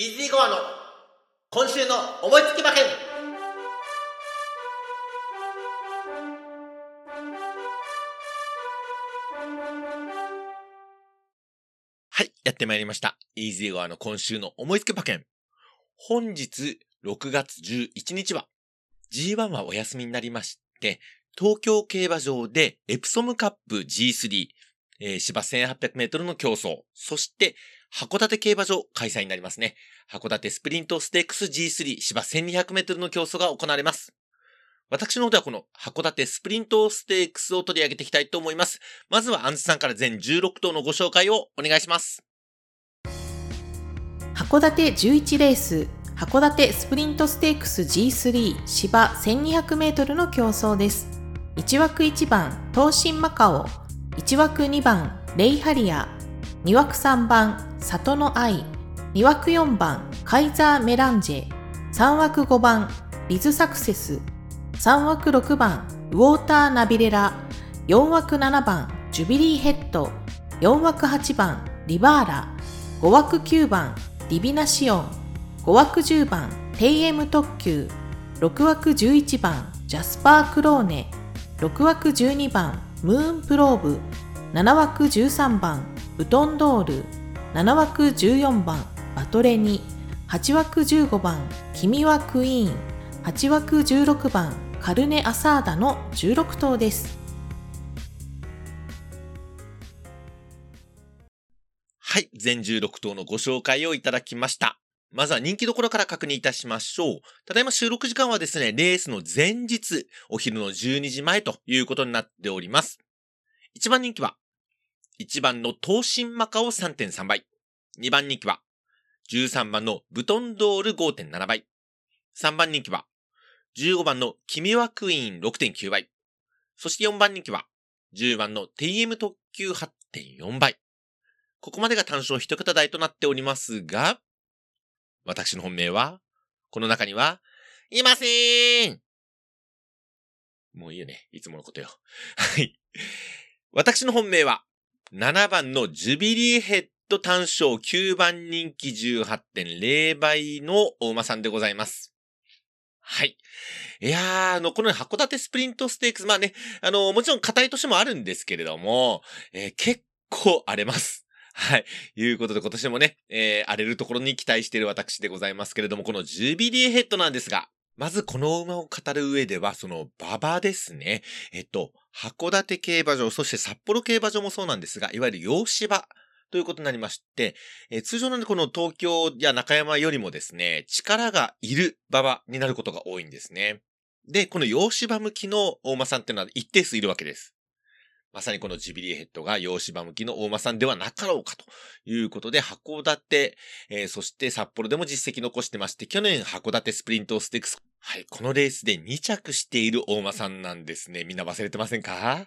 イージーゴアの今週の思いつき馬券はい、やってまいりました。イージーゴアの今週の思いつき馬券。本日6月11日は G1 はお休みになりまして、東京競馬場でエプソムカップ G3、えー、芝1800メートルの競走、そして函館競馬場開催になりますね。函館スプリントステークス G3 芝1200メートルの競走が行われます。私の方ではこの函館スプリントステークスを取り上げていきたいと思います。まずはアンズさんから全16頭のご紹介をお願いします。函館11レース函館スプリントステークス G3 芝1200メートルの競走です。1枠1番東進マカオ、1枠2番レイハリア、2枠3番里の愛、2枠4番カイザーメランジェ、3枠5番リズサクセス、3枠6番ウォーターナビレラ、4枠7番ジュビリーヘッド、4枠8番リバーラ、5枠9番ディビナシオン、5枠10番テイエム特急、6枠11番ジャスパークローネ、6枠12番ムーンプローブ、7枠13番ウトンドール、7枠14番バトレニ、8枠15番君はクイーン、8枠16番カルネ・アサーダの16頭です。はい、全16頭のご紹介をいただきました。まずは人気どころから確認いたしましょう。ただいま収録時間はですね、レースの前日、お昼の12時前ということになっております。一番人気は1番の東進マカオ3.3倍。2番人気は、13番のブトンドール5.7倍。3番人気は、15番のキミワクイーン6.9倍。そして4番人気は、10番の TM 特急8.4倍。ここまでが単勝一桁台となっておりますが、私の本命は、この中には、いませーんもういいよね。いつものことよ。はい。私の本命は、7番のジュビリーヘッド単勝9番人気18.0倍のお馬さんでございます。はい。いやー、あの、この函館スプリントステークス、まあね、あの、もちろん硬い年もあるんですけれども、えー、結構荒れます。はい。いうことで今年もね、えー、荒れるところに期待している私でございますけれども、このジュビリーヘッドなんですが、まずこの馬を語る上では、その馬場ですね。えっと、函館競馬場、そして札幌競馬場もそうなんですが、いわゆる洋芝ということになりまして、えー、通常のこの東京や中山よりもですね、力がいる馬場になることが多いんですね。で、この洋芝向きの大馬さんっていうのは一定数いるわけです。まさにこのジビリーヘッドが洋芝向きの大間さんではなかろうかということで、函館、えー、そして札幌でも実績残してまして、去年函館スプリントステークスはい。このレースで2着している大間さんなんですね。みんな忘れてませんか？は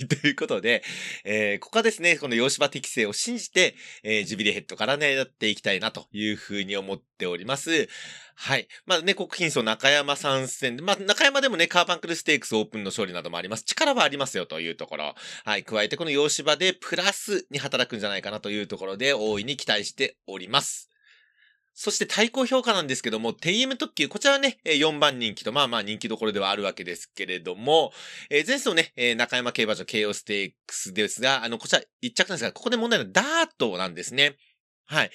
い。ということで、えー、ここはですね、この洋芝適性を信じて、えー、ジビリヘッドからね、やっていきたいなというふうに思っております。はい。まあね、国賓層中山参戦で、まあ中山でもね、カーバンクルステークスオープンの勝利などもあります。力はありますよというところ。はい。加えてこの洋芝でプラスに働くんじゃないかなというところで、大いに期待しております。そして対抗評価なんですけども、TM 特急、こちらはね、4番人気と、まあまあ人気どころではあるわけですけれども、えー、前走ね、中山競馬場 KO ステークスですが、あの、こちら一着なんですが、ここで問題のダートなんですね。はい。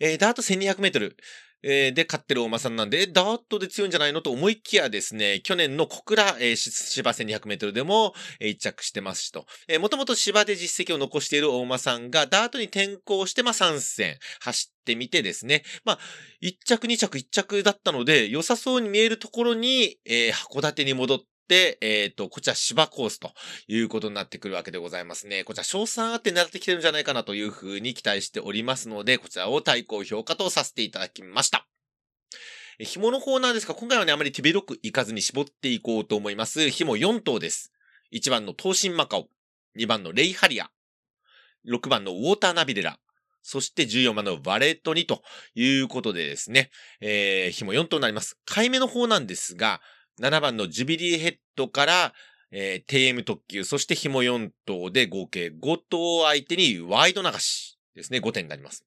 えー、ダート1200メートル。えー、で勝ってる大間さんなんで、ダートで強いんじゃないのと思いきやですね、去年の小倉、えー、芝1200メートルでも、えー、一着してますしと。えー、もともと芝で実績を残している大間さんが、ダートに転向して、まあ、3戦走ってみてですね、まあ、一着二着一着だったので、良さそうに見えるところに、えー、函館に戻ってて、えっ、ー、と、こちら芝コースということになってくるわけでございますね。こちら賞賛あって狙ってきてるんじゃないかなというふうに期待しておりますので、こちらを対抗評価とさせていただきました。紐のコーナーですが、今回はね、あまり手広くいかずに絞っていこうと思います。紐4頭です。1番の東進マカオ、2番のレイハリア、6番のウォーターナビレラ、そして14番のバレットにということでですね、えー、紐4頭になります。買い目の方なんですが、7番のジュビリーヘッドから、えー、TM 特急、そして紐4頭で合計5頭相手にワイド流しですね、5点になります。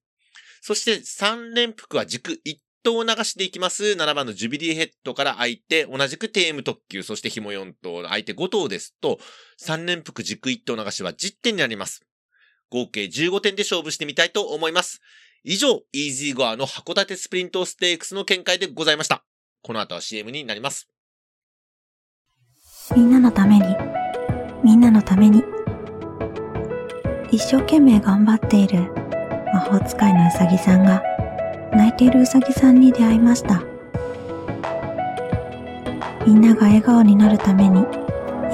そして3連複は軸1頭流していきます。7番のジュビリーヘッドから相手、同じくテーム特急、そして紐4頭、相手5頭ですと、3連複軸1頭流しは10点になります。合計15点で勝負してみたいと思います。以上、イージーゴアの函館スプリントステークスの見解でございました。この後は CM になります。みんなのために、みんなのために。一生懸命頑張っている魔法使いのうさぎさんが泣いているうさぎさんに出会いました。みんなが笑顔になるために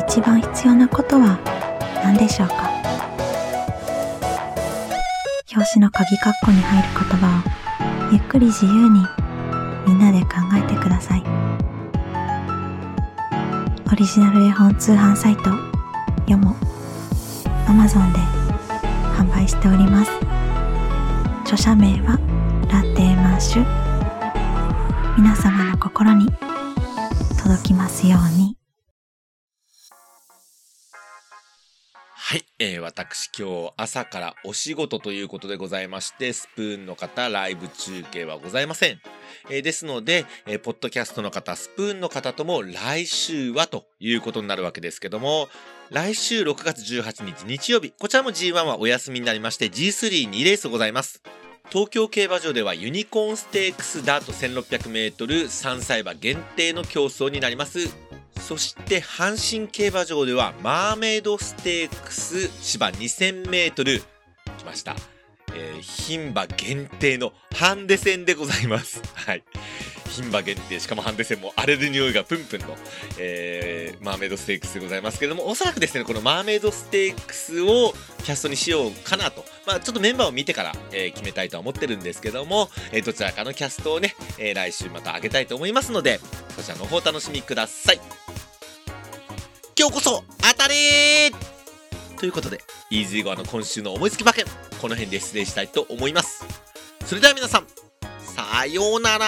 一番必要なことは何でしょうか？表紙の鍵括弧に入る言葉をゆっくり自由にみんなで考えてください。オリジナル絵本通販サイトよも Amazon で販売しております。著者名はラテーマッシュ。皆様の心に届きますように。はい、えー、私今日朝からお仕事ということでございまして、スプーンの方、ライブ中継はございません。えーですので、えーポッドキャストの方、スプーンの方とも来週はということになるわけですけども、来週6月18日日曜日、こちらも G1 はお休みになりまして G32 レースございます。東京競馬場ではユニコーンステークスダート 1600m3 歳馬限定の競争になります。そして阪神競馬場ではマーメイドステークス芝 2000m 来ました。えー、牝馬限定のハンデ戦でございます。はい。牝馬限定、しかもハンデ戦も荒れる匂いがプンプンの、えー、マーメイドステークスでございますけれども、おそらくですね、このマーメイドステークスをキャストにしようかなと。まあちょっとメンバーを見てから、えー決めたいとは思ってるんですけども、えーどちらかのキャストをね、え来週また上げたいと思いますので、そちらの方お楽しみください。今日こそ当たりということで、イージーゴアの今週の思いつき馬券、この辺で失礼したいと思います。それでは皆さん、さようなら